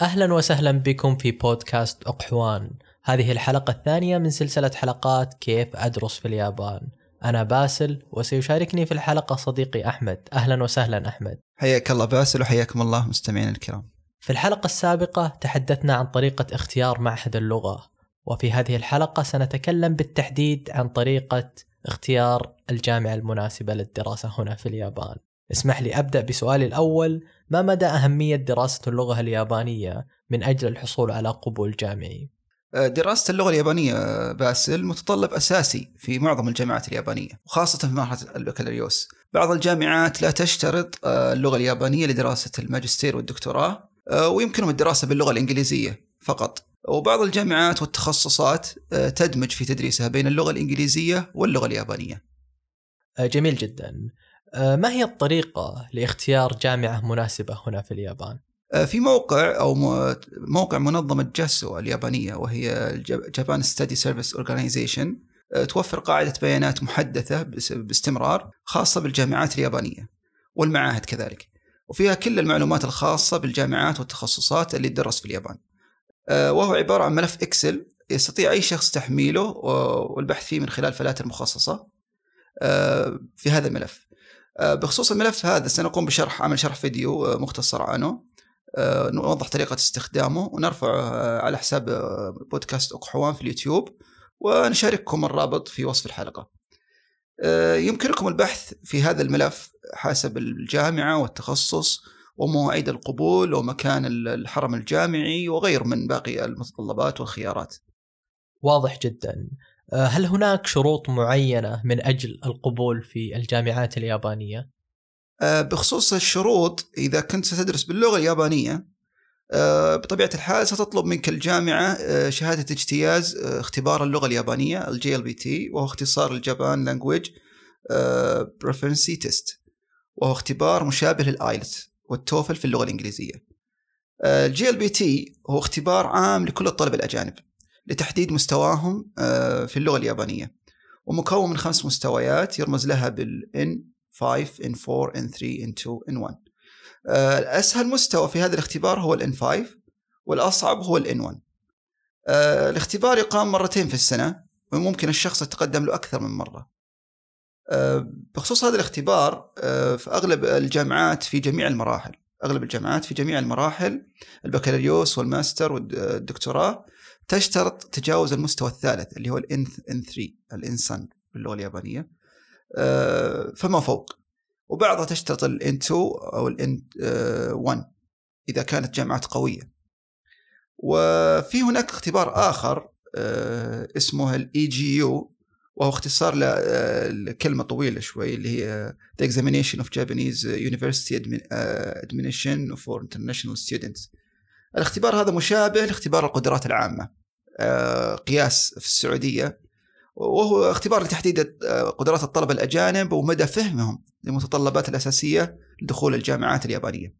أهلا وسهلا بكم في بودكاست أقحوان. هذه الحلقة الثانية من سلسلة حلقات كيف أدرس في اليابان. أنا باسل وسيشاركني في الحلقة صديقي أحمد. أهلا وسهلا أحمد. حياك الله باسل وحياكم الله مستمعينا الكرام. في الحلقة السابقة تحدثنا عن طريقة اختيار معهد اللغة. وفي هذه الحلقة سنتكلم بالتحديد عن طريقة اختيار الجامعة المناسبة للدراسة هنا في اليابان. اسمح لي أبدأ بسؤالي الأول. ما مدى أهمية دراسة اللغة اليابانية من أجل الحصول على قبول جامعي؟ آه، دراسة اللغة اليابانية آه، باسل متطلب أساسي في معظم الجامعات اليابانية وخاصة في مرحلة البكالوريوس. بعض الجامعات لا تشترط آه، اللغة اليابانية لدراسة الماجستير والدكتوراه ويمكنهم الدراسة باللغة الإنجليزية فقط. وبعض الجامعات والتخصصات تدمج في تدريسها بين اللغة الإنجليزية واللغة اليابانية. جميل جدا. ما هي الطريقة لاختيار جامعة مناسبة هنا في اليابان؟ آه، في موقع أو موقع منظمة جاسو اليابانية وهي Japan Study Service Organization توفر قاعدة بيانات محدثة باستمرار خاصة بالجامعات اليابانية والمعاهد كذلك. وفيها كل المعلومات الخاصة بالجامعات والتخصصات اللي تدرس في اليابان. آه، وهو عبارة عن ملف Excel يستطيع أي شخص تحميله والبحث فيه من خلال فلاتر مخصصة آه، في هذا الملف. بخصوص الملف هذا سنقوم بشرح عمل شرح فيديو مختصر عنه. آه، نوضح طريقة استخدامه ونرفعه آه، على حساب آه، بودكاست أقحوان في اليوتيوب ونشارككم الرابط في وصف الحلقة. يمكنكم البحث في هذا الملف حسب الجامعة والتخصص ومواعيد القبول ومكان الحرم الجامعي وغير من باقي المتطلبات والخيارات. واضح جدا. هل هناك شروط معينة من أجل القبول في الجامعات اليابانية؟ آه، بخصوص الشروط إذا كنت ستدرس باللغة اليابانية آه، بطبيعة الحال ستطلب منك الجامعة آه، شهادة اجتياز اختبار اللغة اليابانية ال JL وهو اختصار ال Japan Language Proficiency Test وهو اختبار مشابه لل IELTS وال TOEFL في اللغة الإنجليزية. ال JLPT هو اختبار عام لكل الطلبة الأجانب لتحديد مستواهم في اللغة اليابانية. ومكون من خمس مستويات يرمز لها بال N 5 N 4 N 3 N 2 N 1 اسهل مستوى في هذا الاختبار هو ال N 5 والأصعب هو ال N 1 آه، الاختبار يقام مرتين في السنة وممكن الشخص يتقدم له أكثر من مرة. آه، بخصوص هذا الاختبار آه، في أغلب الجامعات في جميع المراحل أغلب الجامعات في جميع المراحل البكالوريوس والماستر والدكتوراه تشترط تجاوز المستوى الثالث اللي هو ال N 3 ال N سان باللغة اليابانية. آه، فما فوق. وبعضها تشترط ال N 2 أو ال N 1 آه، إذا كانت جامعات قوية. وفي هناك اختبار آخر آه، اسمه ال EJU وهو اختصار لكلمة طويلة شوي اللي هي The Examination of Japanese University Admission for International Students. الاختبار هذا مشابه لاختبار القدرات العامة. قياس في السعودية وهو اختبار لتحديد آه، قدرات الطلبة الأجانب ومدى فهمهم للمتطلبات الأساسية لدخول الجامعات اليابانية.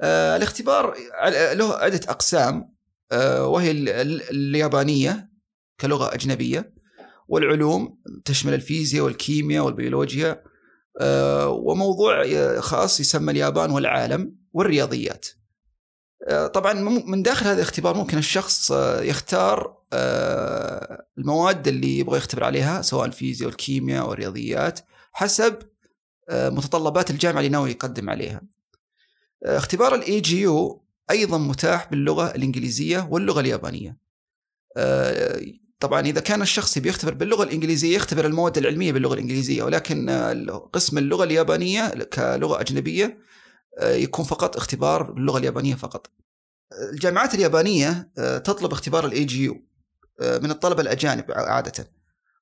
آه، الاختبار له عدة أقسام آه، وهي اليابانية كلغة أجنبية والعلوم تشمل الفيزياء والكيمياء والبيولوجيا وموضوع خاص يسمى اليابان والعالم والرياضيات. طبعا من داخل هذا الاختبار ممكن الشخص يختار آه، المواد اللي يبغى يختبر عليها سواء الفيزياء والكيمياء والرياضيات حسب آه، متطلبات الجامعة اللي ناوي يقدم عليها. آه، اختبار ال EJU أيضا متاح باللغة الإنجليزية واللغة اليابانية. طبعا إذا كان الشخص بيختبر باللغة الإنجليزية يختبر المواد العلمية باللغة الإنجليزية ولكن قسم اللغة اليابانية كلغة أجنبية يكون فقط اختبار باللغة اليابانية فقط. الجامعات اليابانية تطلب اختبار ال EJU آه، من الطلبة الأجانب عادة.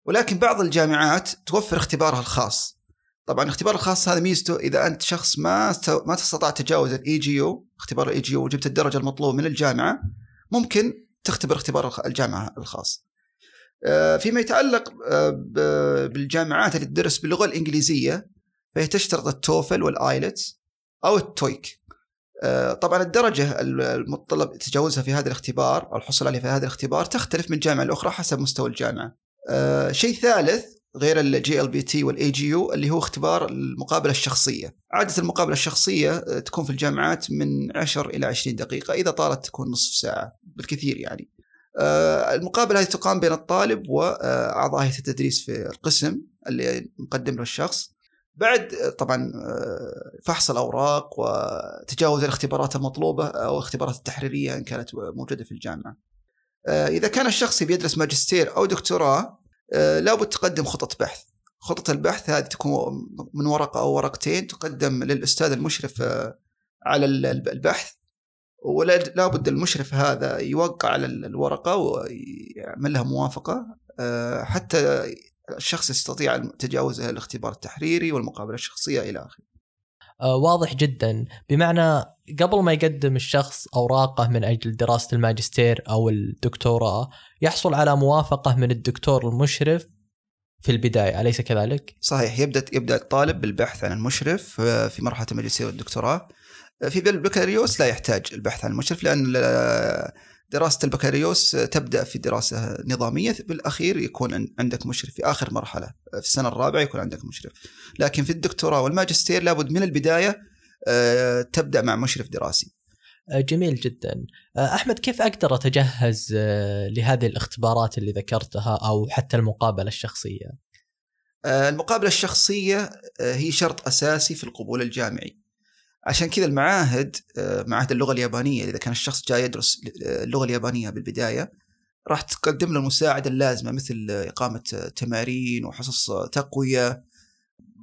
ولكن بعض الجامعات توفر اختبارها الخاص. طبعا الاختبار الخاص هذا ميزته إذا أنت شخص ما ما تستطيع تجاوز ال EJU اختبار ال EJU وجبت الدرجة المطلوبة من الجامعة ممكن تختبر اختبار الجامعة الخاص. آه، فيما يتعلق آه، بالجامعات اللي تدرس باللغة الإنجليزية فهي تشترط التوفل والآيلتس. أو ال TOEIC آه، طبعا الدرجة المتطلب تجاوزها في هذا الاختبار أو الحصول عليها في هذا الاختبار تختلف من جامعة لأخرى حسب مستوى الجامعة. آه، شيء ثالث غير ال JLPT وال EJU اللي هو اختبار المقابلة الشخصية. عادة المقابلة الشخصية تكون في الجامعات من 10 إلى 20 دقيقة إذا طالت تكون نصف ساعة بالكثير يعني. المقابلة هذه تقام بين الطالب واعضاء هيئة التدريس في القسم اللي مقدم له الشخص. بعد طبعا فحص الأوراق وتجاوز الاختبارات المطلوبة أو الاختبارات التحريرية إن كانت موجودة في الجامعة. إذا كان الشخص بيدرس ماجستير أو دكتوراه لابد تقدم خطط بحث. خطط البحث هذه تكون من ورقه أو ورقتين تقدم للأستاذ المشرف على البحث ولا بد المشرف هذا يوقع على الورقة ويعمل لها موافقة حتى الشخص يستطيع تجاوز الاختبار التحريري والمقابلة الشخصية إلى آخره. آه واضح جدا بمعنى قبل ما يقدم الشخص أوراقه من أجل دراسة الماجستير أو الدكتوراه يحصل على موافقة من الدكتور المشرف في البداية أليس كذلك؟ صحيح يبدأ يبدأ الطالب بالبحث عن المشرف في مرحلة الماجستير والدكتوراه في البكالوريوس لا يحتاج البحث عن المشرف لأن دراسة البكالوريوس تبدأ في دراسة نظامية بالأخير يكون عندك مشرف في آخر مرحلة في السنة الرابعة يكون عندك مشرف. لكن في الدكتوراه والماجستير لابد من البداية تبدأ مع مشرف دراسي. جميل جدا. أحمد كيف أقدر أتجهز لهذه الاختبارات اللي ذكرتها أو حتى المقابلة الشخصية؟ المقابلة الشخصية هي شرط أساسي في القبول الجامعي. عشان كذا المعاهد معاهد اللغة اليابانية إذا كان الشخص جاي يدرس اللغة اليابانية بالبداية راح تقدم له المساعدة اللازمة مثل إقامة تمارين وحصص تقوية.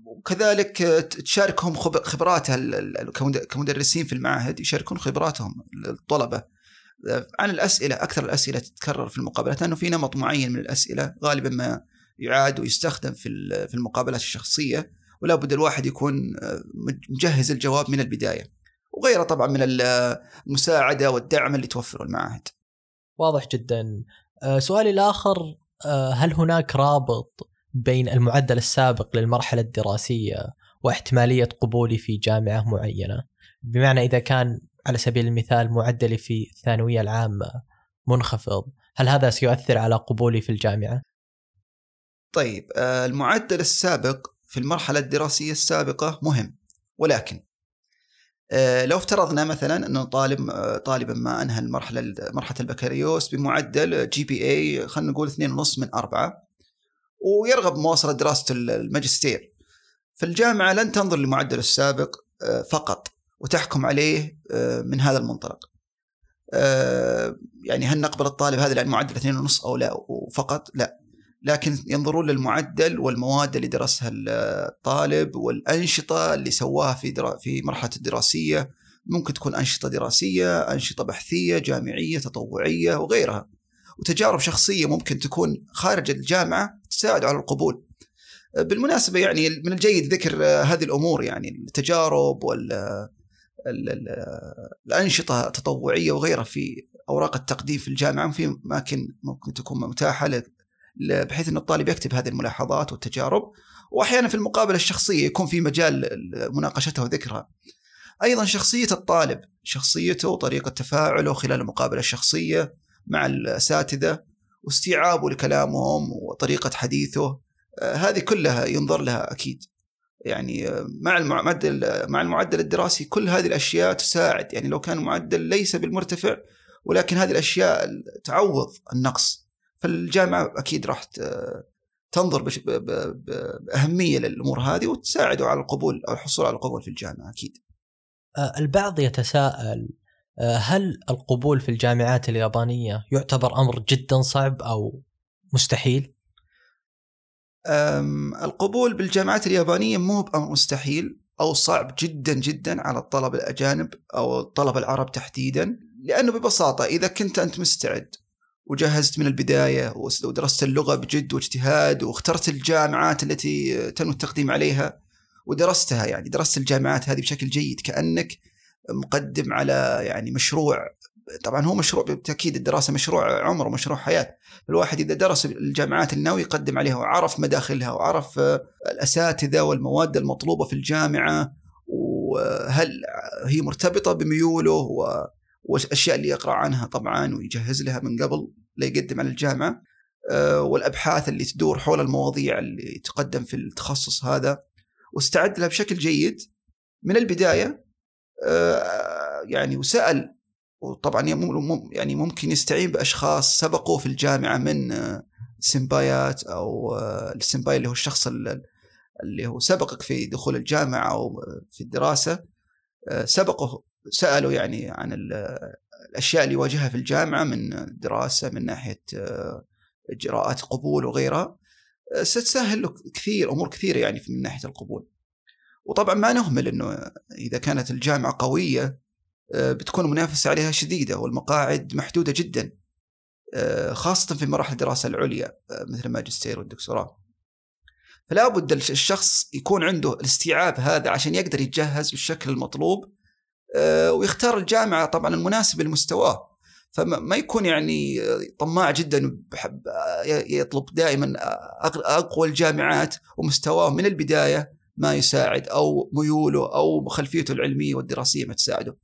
وكذلك تشاركهم خبراتها كمدرسين في المعاهد يشاركون خبراتهم الطلبه عن الأسئلة أكثر الأسئلة تتكرر في المقابلات لأنه في نمط معين من الأسئلة غالبا ما يعاد ويستخدم في في المقابلات الشخصية. ولا بد الواحد يكون مجهز الجواب من البداية وغيره طبعا من المساعدة والدعم اللي توفره المعاهد. واضح جدا. سؤالي الآخر هل هناك رابط بين المعدل السابق للمرحلة الدراسية واحتمالية قبولي في جامعة معينة؟ بمعنى إذا كان على سبيل المثال معدلي في الثانوية العامة منخفض، هل هذا سيؤثر على قبولي في الجامعة؟ طيب المعدل السابق في المرحلة الدراسية السابقة مهم. ولكن لو افترضنا مثلا أنه طالب طالبا ما أنهى المرحلة مرحلة البكالوريوس بمعدل GPA خلينا نقول 2.5 من أربعة ويرغب بمواصله دراسة الماجستير. فالجامعه لن تنظر للمعدل السابق فقط وتحكم عليه من هذا المنطلق. يعني هل نقبل الطالب هذا لأن معدل 2.5 أو لا؟ وفقط لا. لكن ينظرون للمعدل والمواد اللي درسها الطالب والأنشطة اللي سواها في درا في مرحلة الدراسية. ممكن تكون أنشطة دراسية أنشطة بحثية جامعية تطوعية وغيرها. وتجارب شخصية ممكن تكون خارج الجامعة تساعد على القبول. بالمناسبة يعني من الجيد ذكر هذه الأمور يعني التجارب وال الأنشطة التطوعية وغيرها في أوراق التقديم في الجامعة في أماكن ممكن تكون متاحة بحيث إن الطالب يكتب هذه الملاحظات والتجارب وأحيانا في المقابلة الشخصية يكون في مجال مناقشتها وذكرها. أيضا شخصية الطالب، شخصيته وطريقة تفاعله خلال المقابلة الشخصية مع الأساتذة واستيعابه لكلامهم وطريقة حديثه هذه كلها ينظر لها أكيد. يعني مع المعدل مع المعدل الدراسي كل هذه الأشياء تساعد يعني لو كان المعدل ليس بالمرتفع ولكن هذه الأشياء تعوض النقص فالجامعه أكيد راح تنظر بأهمية للأمور هذه وتساعده على القبول أو الحصول على القبول في الجامعة أكيد. البعض يتساءل هل القبول في الجامعات اليابانية يعتبر أمر جدا صعب أو مستحيل؟ القبول بالجامعات اليابانية مو بأمر مستحيل أو صعب جدا جدا على الطلبة الأجانب أو الطلبة العرب تحديدا لأنه ببساطة إذا كنت أنت مستعد وجهزت من البداية ودرست اللغة بجد واجتهاد واخترت الجامعات التي تنوي التقديم عليها ودرستها يعني. درست الجامعات هذه بشكل جيد كأنك مقدم على يعني مشروع. طبعا هو مشروع بالتأكيد الدراسة مشروع عمر ومشروع حياة. الواحد إذا درس الجامعات اللي ناوي يقدم عليها وعرف مداخلها وعرف الأساتذة والمواد المطلوبة في الجامعة وهل هي مرتبطة بميوله والاشياء اللي يقرأ عنها طبعا ويجهز لها من قبل لا يقدم على الجامعة. آه، والأبحاث اللي تدور حول المواضيع اللي تقدم في التخصص هذا واستعد لها بشكل جيد. من البداية آه، يعني وسأل وطبعا يعني ممكن يستعين بأشخاص سبقوا في الجامعة من سمبايات أو السمباي اللي هو الشخص اللي هو سبقك في دخول الجامعة أو في الدراسة. سبقه سألوا يعني عن الأشياء اللي يواجهها في الجامعة من دراسة من ناحية آه، إجراءات قبول وغيرها آه، ستسهل له كثير أمور كثيرة يعني من ناحية القبول. وطبعا ما نهمل إنه إذا كانت الجامعة قوية آه، بتكون المنافسة عليها شديدة والمقاعد محدودة جدا خاصة في مراحل الدراسة العليا مثل الماجستير والدكتوراه. فلا بد الشخص يكون عنده الاستيعاب هذا عشان يقدر يتجهز بالشكل المطلوب ويختار الجامعة طبعا المناسبه لمستواه فما يكون يعني طماع جدا يطلب دائما أقوى الجامعات ومستواه من البداية ما يساعد أو ميوله أو خلفيته العلمية والدراسية ما تساعده.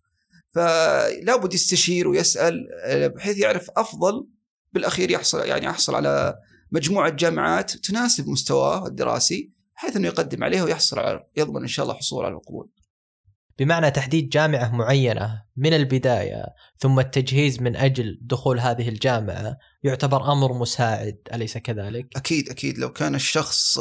فلا بد يستشير ويسأل آه، بحيث يعرف أفضل بالأخير يحصل يعني يحصل على مجموعة جامعات تناسب مستواه الدراسي بحيث إنه يقدم عليها ويحصل على يضمن إن شاء الله حصول على القبول. بمعنى تحديد جامعة معينة من البداية ثم التجهيز من أجل دخول هذه الجامعة يعتبر أمر مساعد أليس كذلك؟ أكيد أكيد لو كان الشخص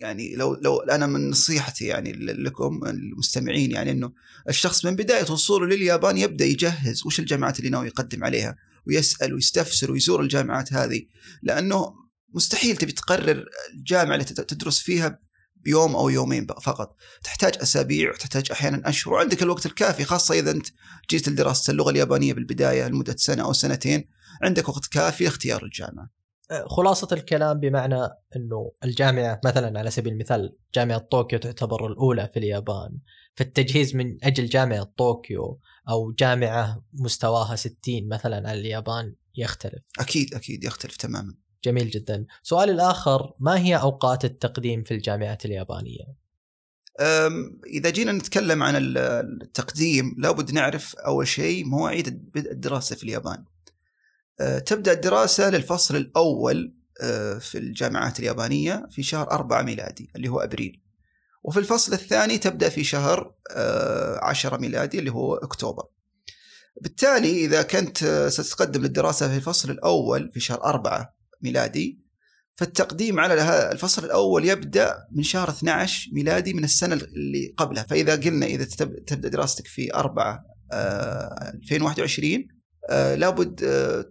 يعني لو لو أنا من نصيحتي يعني لكم المستمعين يعني أنه الشخص من بداية وصوله لليابان يبدأ يجهز وش الجامعات اللي ناوي يقدم عليها ويسأل ويستفسر ويزور الجامعات هذه لأنه مستحيل تبي تقرر الجامعة اللي تدرس فيها بيوم أو يومين فقط. تحتاج أسابيع وتحتاج أحيانا أشهر. وعندك الوقت الكافي خاصة إذا أنت جيت لدراسة اللغة اليابانية بالبداية لمدة سنة أو سنتين. عندك وقت كافي لاختيار الجامعة. أه، خلاصة الكلام بمعنى إنه الجامعة مثلا على سبيل المثال جامعة طوكيو تعتبر الأولى في اليابان. فالتجهيز من أجل جامعة طوكيو أو جامعة مستواها 60 مثلا على اليابان يختلف. أكيد أكيد يختلف تماما. جميل جدا. سؤالي الآخر ما هي أوقات التقديم في الجامعات اليابانية؟ إذا جينا نتكلم عن التقديم لابد نعرف أول شيء مواعيد الدراسة في اليابان. أه، تبدأ الدراسة للفصل الأول أه، في الجامعات اليابانية في شهر أربعة ميلادي اللي هو أبريل. وفي الفصل الثاني تبدأ في شهر أه، عشرة ميلادي اللي هو أكتوبر. بالتالي إذا كنت ستقدم للدراسة في الفصل الأول في شهر أربعة ميلادي. فالتقديم على الفصل الأول يبدأ من شهر 12 ميلادي من السنة اللي قبلها. فإذا قلنا إذا تبدأ دراستك في 4 2021 آه، لابد آه،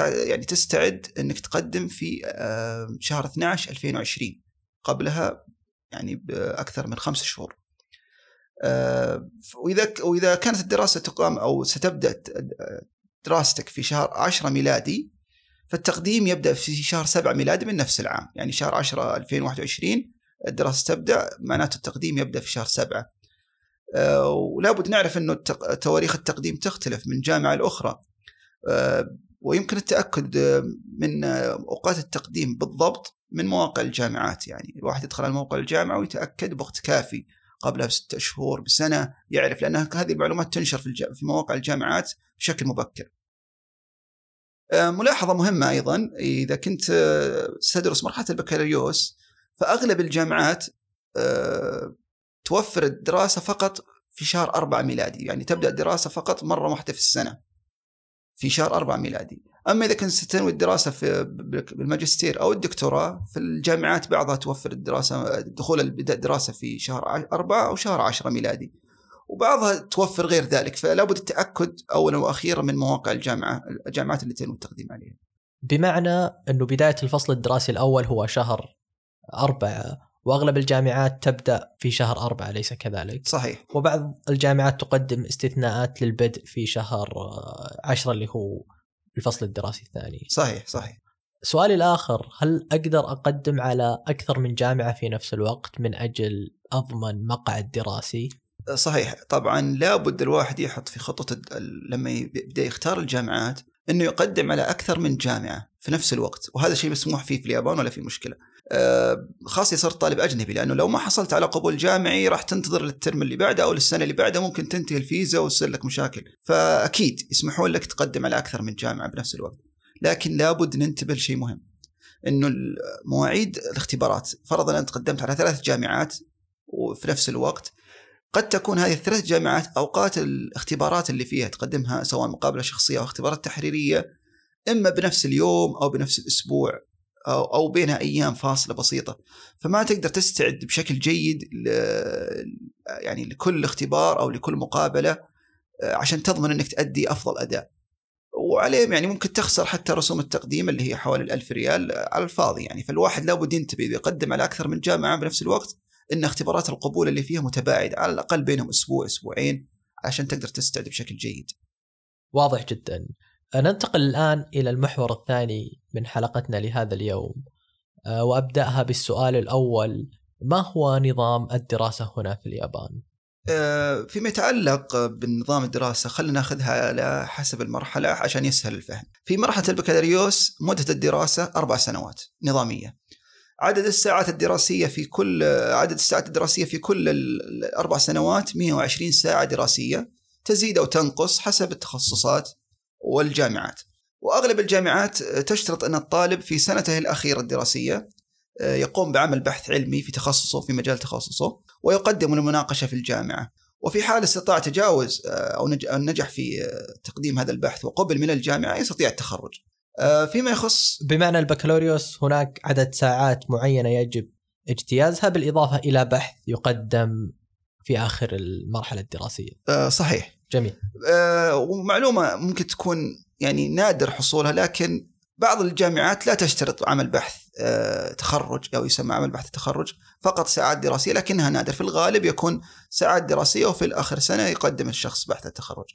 يعني تستعد إنك تقدم في آه، شهر 12 2020 قبلها يعني بأكثر من خمس شهور. وإذا وإذا كانت الدراسة تقام أو ستبدأ دراستك في شهر 10 ميلادي فالتقديم يبدأ في شهر 7 ميلادي من نفس العام يعني شهر 10 2021 الدراسة تبدأ معناته التقديم يبدأ في شهر 7 آه، ولا بد نعرف إنه تواريخ التقديم تختلف من جامعة لأخرى آه، ويمكن التأكد من أوقات التقديم بالضبط من مواقع الجامعات يعني الواحد يدخل على موقع الجامعة ويتأكد بوقت كافي قبلها بستة شهور بسنة يعرف لأن هذه المعلومات تنشر في مواقع الجامعات بشكل مبكر. آه، ملاحظة مهمة أيضا. إذا كنت آه، تدرس مرحلة البكالوريوس فأغلب الجامعات آه، توفر الدراسة فقط في شهر أربعة ميلادي. يعني تبدأ الدراسة فقط مرة واحدة في السنة. في شهر أربعة ميلادي. أما إذا كنت ستنوي الدراسة في بالماجستير أو الدكتوراه فالجامعات بعضها توفر الدراسة دخول الدراسة في شهر أربعة أو شهر عشرة ميلادي. وبعضها توفر غير ذلك فلا بد التأكد اولا وأخيرا من مواقع الجامعة الجامعات اللي تنوي التقديم عليها. بمعنى أنه بداية الفصل الدراسي الأول هو شهر أربعة وأغلب الجامعات تبدأ في شهر أربعة اليس كذلك؟ صحيح. وبعض الجامعات تقدم استثناءات للبدء في شهر عشرة اللي هو الفصل الدراسي الثاني. صحيح صحيح. سؤالي الآخر هل أقدر أقدم على أكثر من جامعة في نفس الوقت من أجل أضمن مقعد دراسي؟ صحيح. طبعا لابد الواحد يحط في خطة لما يبدأ يختار الجامعات إنه يقدم على أكثر من جامعة في نفس الوقت. وهذا شيء مسموح فيه في اليابان ولا في مشكلة. آه، خاصه صرت طالب أجنبي لأنه لو ما حصلت على قبول جامعي راح تنتظر للترم اللي بعده أو للسنه اللي بعدها ممكن تنتهي الفيزا ويصير لك مشاكل. فأكيد يسمحون لك تقدم على أكثر من جامعة بنفس الوقت. لكن لابد ننتبه لشيء مهم إنه مواعيد الاختبارات. فرضا أنت قدمت على ثلاث جامعات وفي نفس الوقت قد تكون هذه الثلاث جامعات أوقات الاختبارات اللي فيها تقدمها سواء مقابلة شخصية أو اختبارات تحريرية إما بنفس اليوم أو بنفس الأسبوع أو أو بينها أيام فاصلة بسيطة. فما تقدر تستعد بشكل جيد ل يعني لكل اختبار أو لكل مقابلة آه، عشان تضمن إنك تؤدي أفضل أداء. وعليه يعني ممكن تخسر حتى رسوم التقديم اللي هي حوالي الألف ريال على الفاضي يعني. فالواحد لابد ينتبه إذا يقدم على أكثر من جامعة بنفس الوقت إن اختبارات القبول اللي فيها متباعدة على الأقل بينهم أسبوع أسبوعين عشان تقدر تستعد بشكل جيد. واضح جدا. ننتقل الآن إلى المحور الثاني من حلقتنا لهذا اليوم آه، وأبدأها بالسؤال الأول ما هو نظام الدراسة هنا في اليابان؟ آه، فيما يتعلق بنظام الدراسة خلينا ناخذها على حسب المرحلة عشان يسهل الفهم. في مرحلة البكالوريوس مدة الدراسة أربع سنوات نظامية. عدد الساعات الدراسية في كل عدد الساعات الدراسية في كل الأربع سنوات 120 ساعة دراسية تزيد أو تنقص حسب التخصصات والجامعات. وأغلب الجامعات تشترط أن الطالب في سنته الأخيرة الدراسية آه، يقوم بعمل بحث علمي في تخصصه في مجال تخصصه ويقدم المناقشة في الجامعة. وفي حال استطاع تجاوز آه، أو نجح في آه، تقديم هذا البحث وقبل من الجامعة يستطيع التخرج. فيما يخص بمعنى البكالوريوس هناك عدد ساعات معينة يجب اجتيازها بالإضافة إلى بحث يقدم في آخر المرحلة الدراسية. صحيح. جميل. ومعلومة ممكن تكون يعني نادر حصولها لكن بعض الجامعات لا تشترط عمل بحث آه، تخرج أو يسمى عمل بحث تخرج فقط ساعات دراسية لكنها نادر. في الغالب يكون ساعات دراسية وفي الآخر سنة يقدم الشخص بحث التخرج.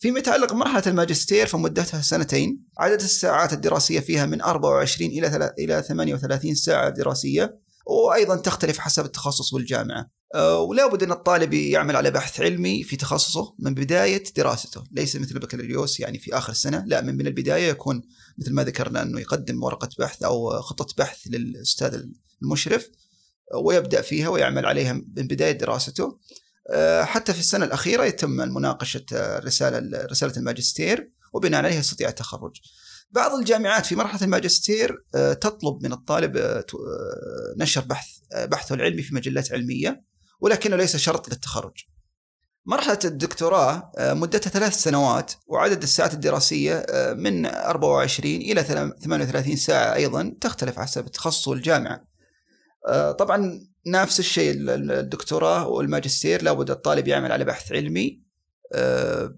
فيما يتعلق بمرحله الماجستير فمدتها سنتين، عدد الساعات الدراسية فيها من 24 إلى إلى 38 ساعة دراسية وأيضا تختلف حسب التخصص والجامعة. آه، ولا بد أن الطالب يعمل على بحث علمي في تخصصه من بداية دراسته، ليس مثل البكالوريوس يعني في آخر السنة، لا من من البداية يكون مثل ما ذكرنا أنه يقدم ورقة بحث أو خطة بحث للأستاذ المشرف ويبدأ فيها ويعمل عليها من بداية دراسته. آه، حتى في السنة الأخيرة يتم مناقشه رسالة رسالة الماجستير وبناء عليها يستطيع التخرج. بعض الجامعات في مرحلة الماجستير آه، تطلب من الطالب نشر بحث بحثه العلمي في مجلات علمية ولكنه ليس شرط للتخرج. مرحلة الدكتوراه آه، مدتها ثلاث سنوات وعدد الساعات الدراسية آه، من 24 إلى 38 ساعة أيضا تختلف حسب التخصص والجامعة آه، طبعا نفس الشيء الدكتوراه والماجستير لابد الطالب يعمل على بحث علمي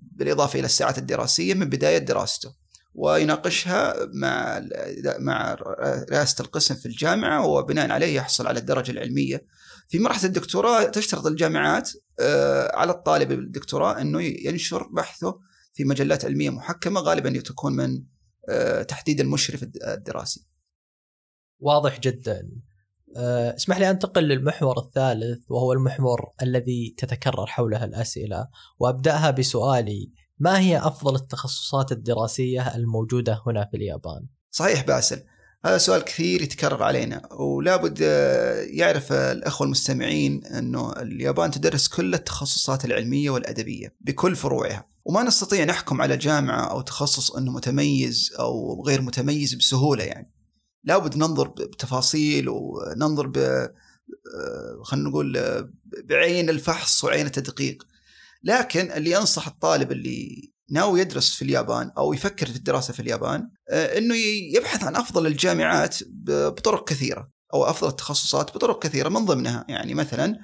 بالإضافة إلى الساعات الدراسية من بداية دراسته ويناقشها مع مع رئاسة القسم في الجامعة وبناء عليه يحصل على الدرجة العلمية في مرحلة الدكتوراه تشترط الجامعات آه، على الطالب الدكتوراه إنه ينشر بحثه في مجلات علمية محكمة غالبا تكون من آه، تحديد المشرف الدراسي. واضح جدا. آه، اسمح لي أنتقل للمحور الثالث وهو المحور الذي تتكرر حوله الأسئلة وأبدأها بسؤالي ما هي أفضل التخصصات الدراسية الموجودة هنا في اليابان؟ صحيح باسل. هذا سؤال كثير يتكرر علينا ولابد آه، يعرف الأخوة المستمعين أنه اليابان تدرس كل التخصصات العلمية والأدبية بكل فروعها وما نستطيع نحكم على جامعة أو تخصص أنه متميز أو غير متميز بسهولة يعني لابد ننظر بتفاصيل وننظر ب آه، خلينا نقول بعين الفحص وعين التدقيق. لكن اللي انصح الطالب اللي ناوي يدرس في اليابان أو يفكر في الدراسة في اليابان آه، إنه يبحث عن أفضل الجامعات بطرق كثيرة أو أفضل التخصصات بطرق كثيرة من ضمنها. يعني مثلا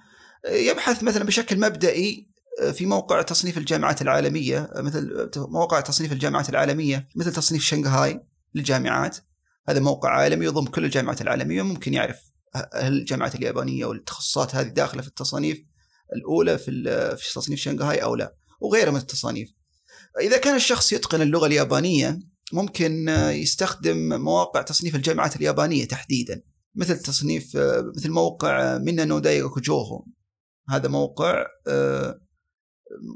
آه، يبحث مثلا بشكل مبدئي في موقع تصنيف الجامعات العالمية مثل موقع تصنيف الجامعات العالمية مثل تصنيف شنغهاي للجامعات. هذا موقع عالمي يضم كل الجامعات العالمية ممكن يعرف هل الجامعات اليابانية والتخصصات هذه داخلة في التصانيف الأولى في في تصنيف شنغهاي أو لا وغيرها من التصانيف. إذا كان الشخص يتقن اللغة اليابانية ممكن يستخدم مواقع تصنيف الجامعات اليابانية تحديدا مثل تصنيف مثل موقع مينانو دايغوكو جوهو هذا موقع آه،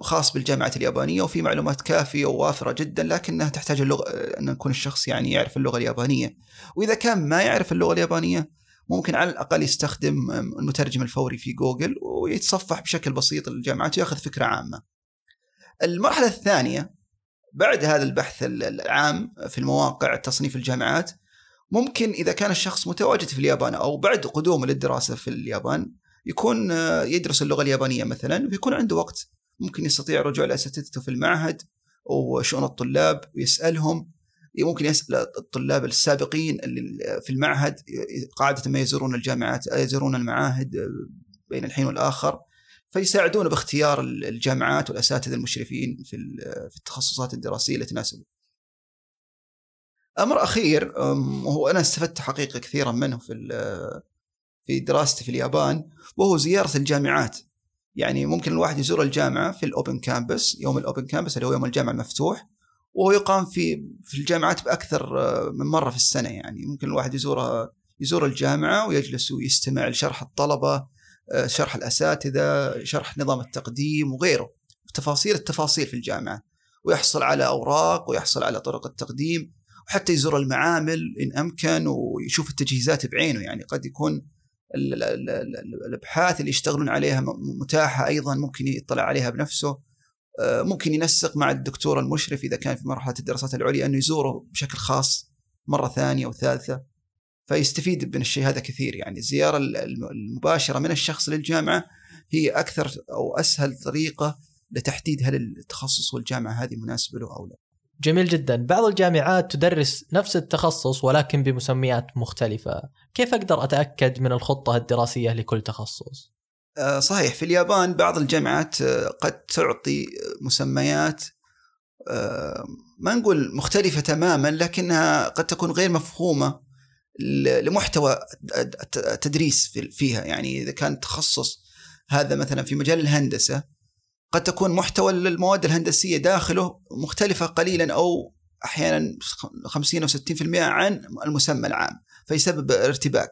خاص بالجامعات اليابانية وفي معلومات كافية ووافرة جدا لكنها تحتاج اللغة أن يكون الشخص يعني يعرف اللغة اليابانية. وإذا كان ما يعرف اللغة اليابانية ممكن على الأقل يستخدم المترجم الفوري في جوجل ويتصفح بشكل بسيط للجامعات ويأخذ فكرة عامة. المرحلة الثانية بعد هذا البحث العام في المواقع تصنيف الجامعات ممكن إذا كان الشخص متواجد في اليابان أو بعد قدومه للدراسة في اليابان يكون آه، يدرس اللغة اليابانية مثلا ويكون عنده وقت ممكن يستطيع الرجوع لأساتذته في المعهد وشؤون الطلاب ويسالهم ممكن يسال الطلاب السابقين اللي في المعهد قاعدة ما يزورون الجامعات يزورون المعاهد بين الحين والآخر فيساعدونه باختيار الجامعات والأساتذة المشرفين في في التخصصات الدراسية اللي تناسبه. أمر أخير وهو أنا استفدت حقيقة كثيرا منه في في دراستي في اليابان وهو زيارة الجامعات. يعني ممكن الواحد يزور الجامعة في ال open campus يوم ال open campus اللي هو يوم الجامعة المفتوح وهو يقام في في الجامعات بأكثر من مرة في السنة يعني. ممكن الواحد يزور يزور الجامعة ويجلس ويستمع لشرح الطلبة آه، شرح الأساتذة شرح نظام التقديم وغيره. تفاصيل التفاصيل في الجامعة. ويحصل على أوراق ويحصل على طرق التقديم وحتى يزور المعامل إن أمكن ويشوف التجهيزات بعينه يعني. قد يكون الأبحاث اللي يشتغلون عليها متاحة أيضا ممكن يطلع عليها بنفسه. آه، ممكن ينسق مع الدكتور المشرف إذا كان في مرحلة الدراسات العليا أنه يزوره بشكل خاص مرة ثانية وثالثه فيستفيد من الشيء هذا كثير. يعني الزيارة المباشرة من الشخص للجامعة هي أكثر أو أسهل طريقة لتحديد هل التخصص والجامعة هذه مناسبة له أو لا. جميل جدا، بعض الجامعات تدرس نفس التخصص ولكن بمسميات مختلفة، كيف أقدر أتأكد من الخطة الدراسية لكل تخصص؟ آه، صحيح. في اليابان بعض الجامعات آه، قد تعطي مسميات آه، ما نقول مختلفة تماما لكنها قد تكون غير مفهومة لمحتوى التدريس فيها. يعني إذا كان تخصص هذا مثلا في مجال الهندسة قد تكون محتوى المواد الهندسية داخله مختلفة قليلا أو أحيانا 50 أو 60% عن المسمى العام فيسبب ارتباك.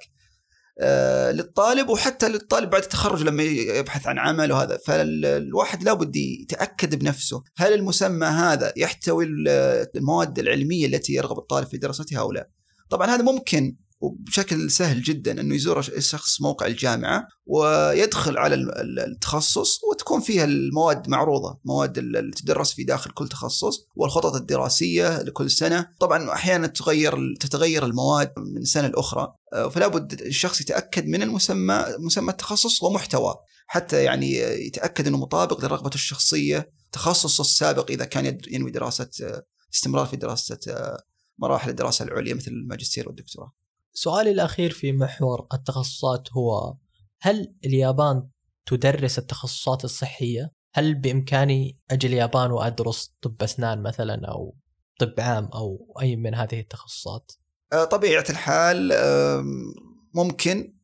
آه، للطالب وحتى للطالب بعد التخرج لما يبحث عن عمل وهذا فالواحد لابد يتأكد بنفسه. هل المسمى هذا يحتوي المواد العلمية التي يرغب الطالب في دراستها أو لا؟ طبعا هذا ممكن وبشكل سهل جدا إنه يزور الشخص موقع الجامعة ويدخل على التخصص وتكون فيها المواد معروضة، مواد اللي تدرس في داخل كل تخصص والخطط الدراسية لكل سنة، طبعا أحيانا تغير تتغير المواد من سنة لأخرى، آه، فلا بد الشخص يتأكد من المسمى مسمى التخصص ومحتواه، حتى يعني يتأكد إنه مطابق لرغبته الشخصية، تخصصه السابق إذا كان ينوي دراسة آه، استمرار في دراسة آه، مراحل الدراسة العليا مثل الماجستير والدكتوراه. سؤالي الأخير في محور التخصصات هو هل اليابان تدرس التخصصات الصحية؟ هل بإمكاني أجي اليابان وأدرس طب أسنان مثلا أو طب عام أو أي من هذه التخصصات؟ آه، طبيعة الحال ممكن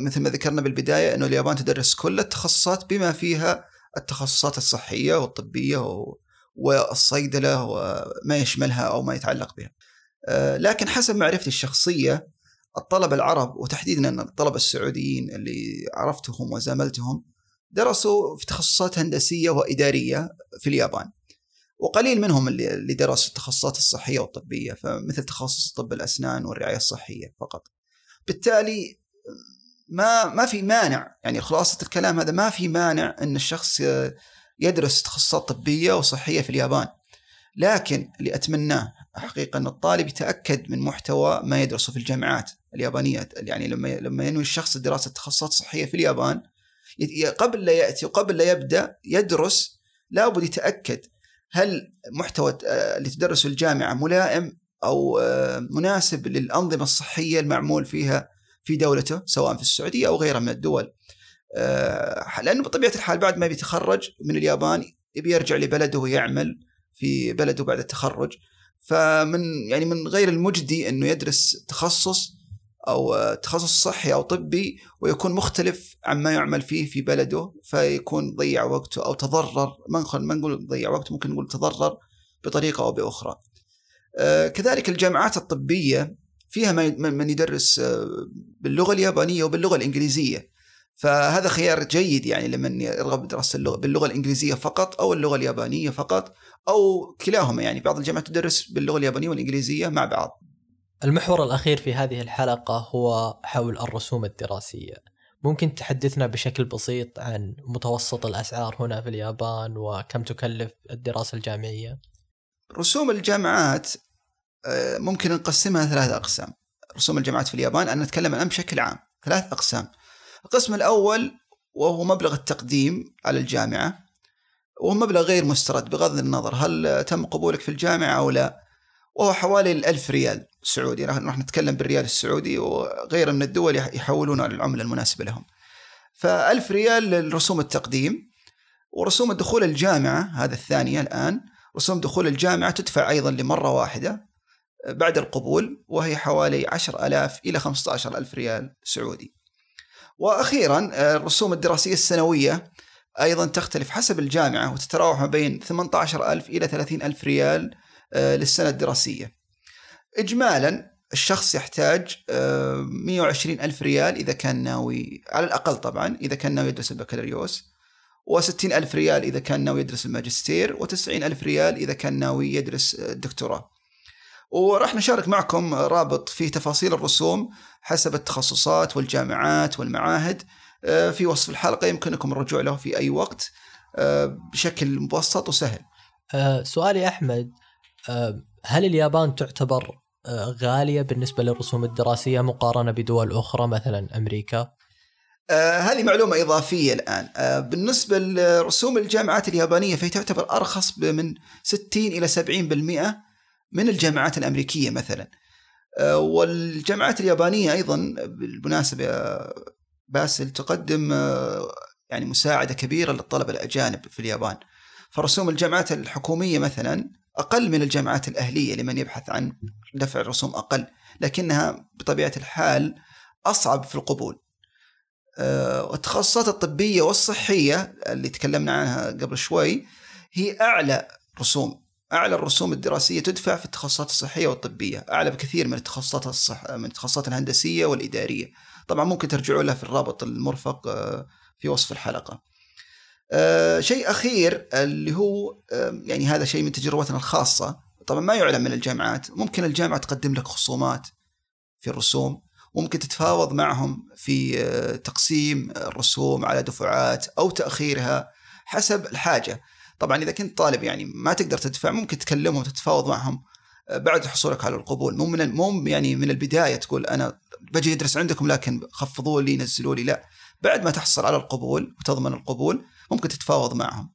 مثل ما ذكرنا بالبداية أنه اليابان تدرس كل التخصصات بما فيها التخصصات الصحية والطبية والصيدلة وما يشملها أو ما يتعلق بها آه، لكن حسب معرفتي الشخصية الطلبة العرب وتحديدا الطلبة السعوديين اللي عرفتهم وزاملتهم درسوا في تخصصات هندسية وإدارية في اليابان. وقليل منهم اللي, درسوا التخصصات الصحية والطبية فمثل تخصص طب الأسنان والرعاية الصحية فقط. بالتالي ما ما في مانع يعني خلاصة الكلام هذا ما في مانع أن الشخص يدرس تخصصات طبية وصحية في اليابان. لكن اللي أتمناه حقيقة أن الطالب يتأكد من محتوى ما يدرسه في الجامعات. اليابانية يعني لما لما ينوي الشخص دراسة تخصصات صحية في اليابان قبل لا يأتي وقبل لا يبدأ يدرس لابد يتأكد هل محتوى آه، اللي تدرسه الجامعة ملائم أو آه، مناسب للأنظمة الصحية المعمول فيها في دولته سواء في السعودية أو غيرها من الدول. آه، لأنه بطبيعة الحال بعد ما بيتخرج من اليابان يبي يرجع لبلده ويعمل في بلده بعد التخرج. فمن يعني من غير المجدي إنه يدرس تخصص أو تخصص صحي أو طبي ويكون مختلف عن ما يعمل فيه في بلده فيكون ضيع وقته أو تضرر ما نقول ضيع وقته ممكن نقول تضرر بطريقة أو بأخرى. آه، كذلك الجامعات الطبية فيها من يدرس آه، باللغة اليابانية وباللغة الإنجليزية فهذا خيار جيد يعني لمن يرغب بدراسة اللغة باللغة الإنجليزية فقط أو اللغة اليابانية فقط أو كلاهما يعني بعض الجامعات تدرس باللغة اليابانية والإنجليزية مع بعض. المحور الأخير في هذه الحلقة هو حول الرسوم الدراسية. ممكن تحدثنا بشكل بسيط عن متوسط الأسعار هنا في اليابان وكم تكلف الدراسة الجامعية؟ رسوم الجامعات آه، ممكن نقسمها ثلاثة أقسام رسوم الجامعات في اليابان أنا نتكلم الآن بشكل عام ثلاث أقسام القسم الأول وهو مبلغ التقديم على الجامعة وهو مبلغ غير مسترد بغض النظر هل تم قبولك في الجامعة أو لا وهو حوالي الألف ريال سعودي راح نتكلم بالريال السعودي وغير من الدول يحولون على العملة المناسبة لهم. فألف ريال لرسوم التقديم ورسوم الدخول الجامعة هذا الثانية الآن. رسوم دخول الجامعة تدفع أيضا لمرة واحدة بعد القبول وهي حوالي عشر ألاف إلى خمسة عشر ألف ريال سعودي. وأخيرا الرسوم الدراسية السنوية أيضا تختلف حسب الجامعة وتتراوح ما بين 18 ألف إلى 30 ألف ريال آه، للسنة الدراسية. إجمالا الشخص يحتاج 120 آه، ألف ريال إذا كان ناوي على الأقل طبعا إذا كان ناوي يدرس البكالوريوس و60 ألف ريال إذا كان ناوي يدرس الماجستير و90 ألف ريال إذا كان ناوي يدرس الدكتوراه. وراح نشارك معكم رابط فيه تفاصيل الرسوم حسب التخصصات والجامعات والمعاهد آه، في وصف الحلقة يمكنكم الرجوع له في أي وقت بشكل مبسط وسهل. سؤالي أحمد هل اليابان تعتبر آه، غالية بالنسبة للرسوم الدراسية مقارنة بدول أخرى مثلا أمريكا؟ آه هذه معلومة إضافية الآن. آه بالنسبة لرسوم الجامعات اليابانية فهي تعتبر أرخص من 60 إلى 70% من الجامعات الأمريكية مثلا. والجامعات اليابانية أيضا بالمناسبة باسل تقدم يعني مساعدة كبيرة للطلبة الأجانب في اليابان. فرسوم الجامعات الحكومية مثلا أقل من الجامعات الأهلية لمن يبحث عن دفع الرسوم أقل لكنها بطبيعة الحال أصعب في القبول. آه، التخصصات الطبية والصحية اللي تكلمنا عنها قبل شوي هي أعلى رسوم أعلى الرسوم الدراسية تدفع في التخصصات الصحية والطبية أعلى بكثير من التخصصات الصح من التخصصات الهندسية والإدارية. طبعا ممكن ترجعوا له في الرابط المرفق آه، في وصف الحلقة. آه شيء أخير اللي هو آه يعني هذا شيء من تجربتنا الخاصة. طبعا ما يعلم من الجامعات. ممكن الجامعة تقدم لك خصومات في الرسوم. ممكن تتفاوض معهم في آه تقسيم الرسوم على دفعات أو تأخيرها حسب الحاجة. طبعا إذا كنت طالب يعني ما تقدر تدفع ممكن تكلمهم وتتفاوض معهم بعد حصولك على القبول. مو من مو يعني من البداية تقول أنا بجي أدرس عندكم لكن خفضوا لي نزلوا لي لا. بعد ما تحصل على القبول وتضمن القبول ممكن تتفاوض معهم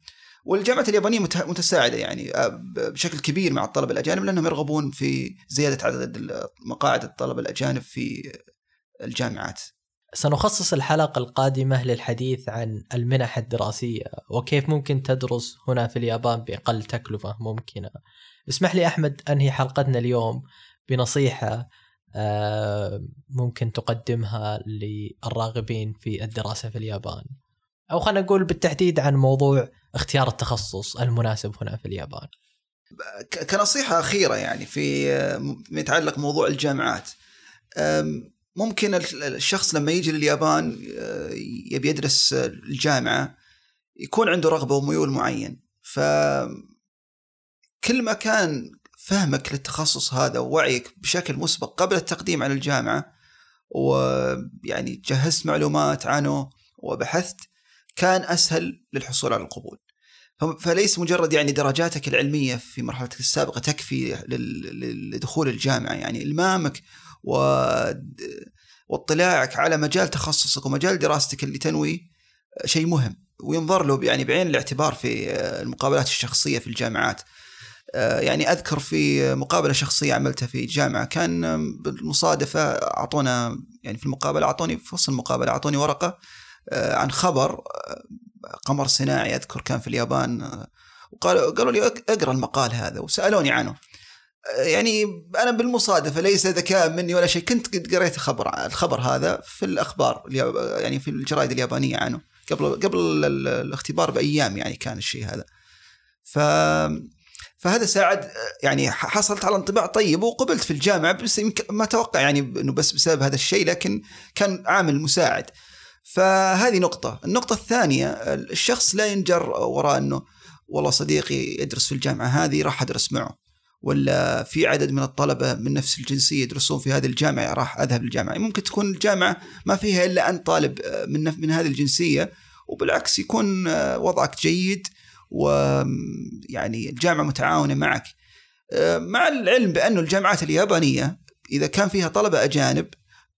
والجامعات اليابانية متساعدة يعني آه، بشكل كبير مع الطلبة الأجانب لأنهم يرغبون في زيادة عدد مقاعد الطلبة الأجانب في الجامعات. سنخصص الحلقة القادمة للحديث عن المنح الدراسية وكيف ممكن تدرس هنا في اليابان بأقل تكلفة ممكنة. اسمح لي أحمد أنهي حلقتنا اليوم بنصيحة آه، ممكن تقدمها للراغبين في الدراسة في اليابان. أو خلينا نقول بالتحديد عن موضوع اختيار التخصص المناسب هنا في اليابان. كنصيحة أخيرة يعني في يتعلق موضوع الجامعات ممكن الشخص لما يجي لليابان آه، يبي يدرس الجامعة يكون عنده رغبة وميول معين ف كل ما كان فهمك للتخصص هذا ووعيك بشكل مسبق قبل التقديم على الجامعة ويعني جهزت معلومات عنه وبحثت كان أسهل للحصول على القبول. فليس مجرد يعني درجاتك العلمية في مرحلتك السابقة تكفي لدخول الجامعة يعني إلمامك و واطلاعك على مجال تخصصك ومجال دراستك اللي تنوي شيء مهم. وينظر له يعني بعين الاعتبار في المقابلات الشخصية في الجامعات. يعني أذكر في مقابلة شخصية عملتها في جامعه كان بالمصادفة أعطونا يعني في المقابلة أعطوني في وسط المقابلة أعطوني ورقة آه، عن خبر آه، قمر صناعي أذكر كان في اليابان آه، وقالوا قالوا لي أقرأ المقال هذا وسألوني عنه. يعني أنا بالمصادفة ليس ذكاء مني ولا شيء كنت قد قريت خبر الخبر هذا في الأخبار يعني في الجرائد اليابانية عنه قبل قبل الاختبار بأيام يعني كان الشيء هذا. ف فهذا ساعد يعني حصلت على انطباع طيب وقبلت في الجامعة بس ما أتوقع يعني إنه بس بسبب هذا الشيء لكن كان عامل مساعد. فهذه نقطة. النقطة الثانية الشخص لا ينجر وراء أنه والله صديقي يدرس في الجامعة هذه راح أدرس معه. ولا في عدد من الطلبة من نفس الجنسية يدرسون في هذه الجامعة راح أذهب للجامعة. ممكن تكون الجامعة ما فيها إلا أنت طالب من, من هذه الجنسية. وبالعكس يكون وضعك جيد ويعني الجامعة متعاونة معك. مع العلم بأن الجامعات اليابانية إذا كان فيها طلبة أجانب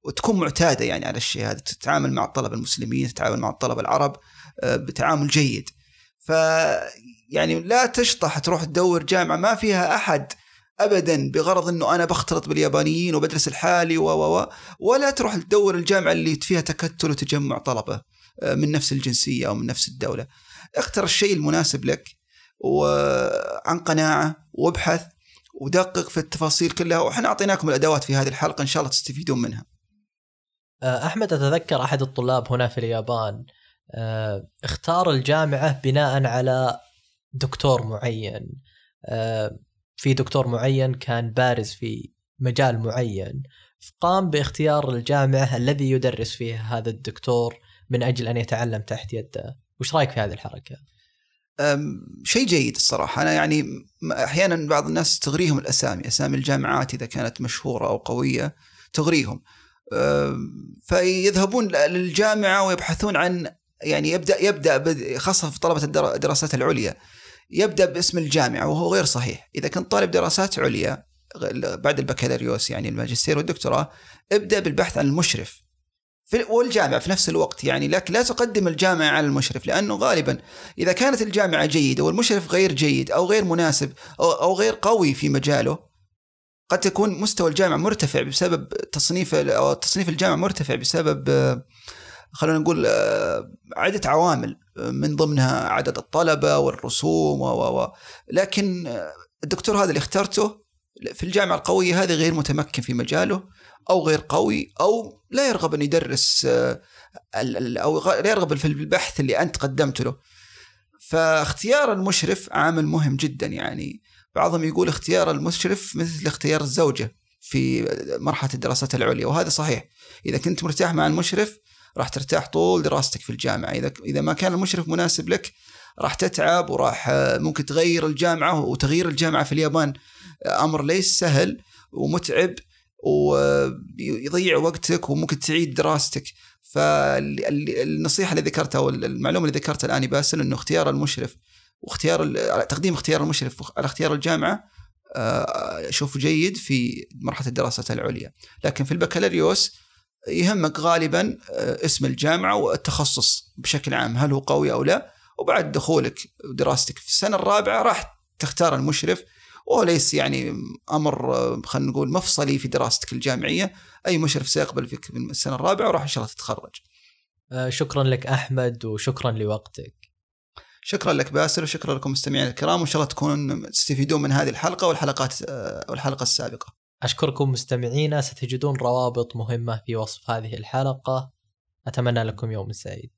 وتكون معتادة يعني على الشيء هذا تتعامل مع الطلبة المسلمين تتعامل مع الطلبة العرب آه، بتعامل جيد ف يعني لا تشطح تروح تدور جامعة ما فيها أحد ابدا بغرض إنه أنا بختلط باليابانيين وبدرس الحالي و و ولا تروح تدور الجامعة اللي فيها تكتل وتجمع طلبة آه، من نفس الجنسية أو من نفس الدولة. اختر الشيء المناسب لك وعن قناعة وابحث ودقق في التفاصيل كلها وإحنا أعطيناكم الأدوات في هذه الحلقة إن شاء الله تستفيدون منها. آه، أحمد أتذكر أحد الطلاب هنا في اليابان آه، اختار الجامعة بناء على دكتور معين. في دكتور معين كان بارز في مجال معين. قام باختيار الجامعة الذي يدرس فيها هذا الدكتور من أجل أن يتعلم تحت يده. وش رأيك في هذه الحركة؟ شيء جيد الصراحة. أنا يعني أحيانا بعض الناس تغريهم الأسامي أسامي الجامعات إذا كانت مشهورة أو قوية تغريهم. فيذهبون للجامعة ويبحثون عن يعني يبدأ يبدأ خاصة في طلبة الدراسات العليا. يبدأ باسم الجامعة وهو غير صحيح. إذا كنت طالب دراسات عليا بعد البكالوريوس يعني الماجستير والدكتوراه ابدأ بالبحث عن المشرف. والجامعة في نفس الوقت يعني لكن لا تقدم الجامعة على المشرف لأنه غالبا إذا كانت الجامعة جيدة والمشرف غير جيد أو غير مناسب أو غير قوي في مجاله قد تكون مستوى الجامعة مرتفع بسبب تصنيف أو تصنيف الجامعة مرتفع بسبب خلينا نقول آه، عدة عوامل آه، من ضمنها عدد الطلبة والرسوم و لكن آه، الدكتور هذا اللي اخترته في الجامعة القوية هذه غير متمكن في مجاله أو غير قوي أو لا يرغب أن يدرس أو لا يرغب في البحث اللي أنت قدمت له. فاختيار المشرف عامل مهم جدا يعني. بعضهم يقول اختيار المشرف مثل اختيار الزوجة في مرحلة الدراسات العليا وهذا صحيح. إذا كنت مرتاح مع المشرف راح ترتاح طول دراستك في الجامعة إذا إذا ما كان المشرف مناسب لك راح تتعب وراح ممكن تغير الجامعة وتغيير الجامعة في اليابان أمر ليس سهل ومتعب ويضيع وقتك وممكن تعيد دراستك. فالنصيحه اللي ذكرتها والمعلومة اللي ذكرتها الآن باسل إنه اختيار المشرف واختيار تقديم اختيار المشرف على اختيار الجامعة آه، أشوفه جيد في مرحلة الدراسات العليا لكن في البكالوريوس يهمك غالبا آه، اسم الجامعة والتخصص بشكل عام هل هو قوي أو لا وبعد دخولك ودراستك في السنة الرابعة راح تختار المشرف وهو ليس يعني أمر آه، خلينا نقول مفصلي في دراستك الجامعية أي مشرف سيقبل فيك في السنة الرابعة وراح إن شاء الله تتخرج. شكرا لك أحمد وشكرا لوقتك. شكرا لك باسل وشكرا لكم مستمعينا الكرام وإن شاء الله تكونون تستفيدون من هذه الحلقة والحلقات والحلقة السابقة. أشكركم مستمعينا ستجدون روابط مهمة في وصف هذه الحلقة أتمنى لكم يوم سعيد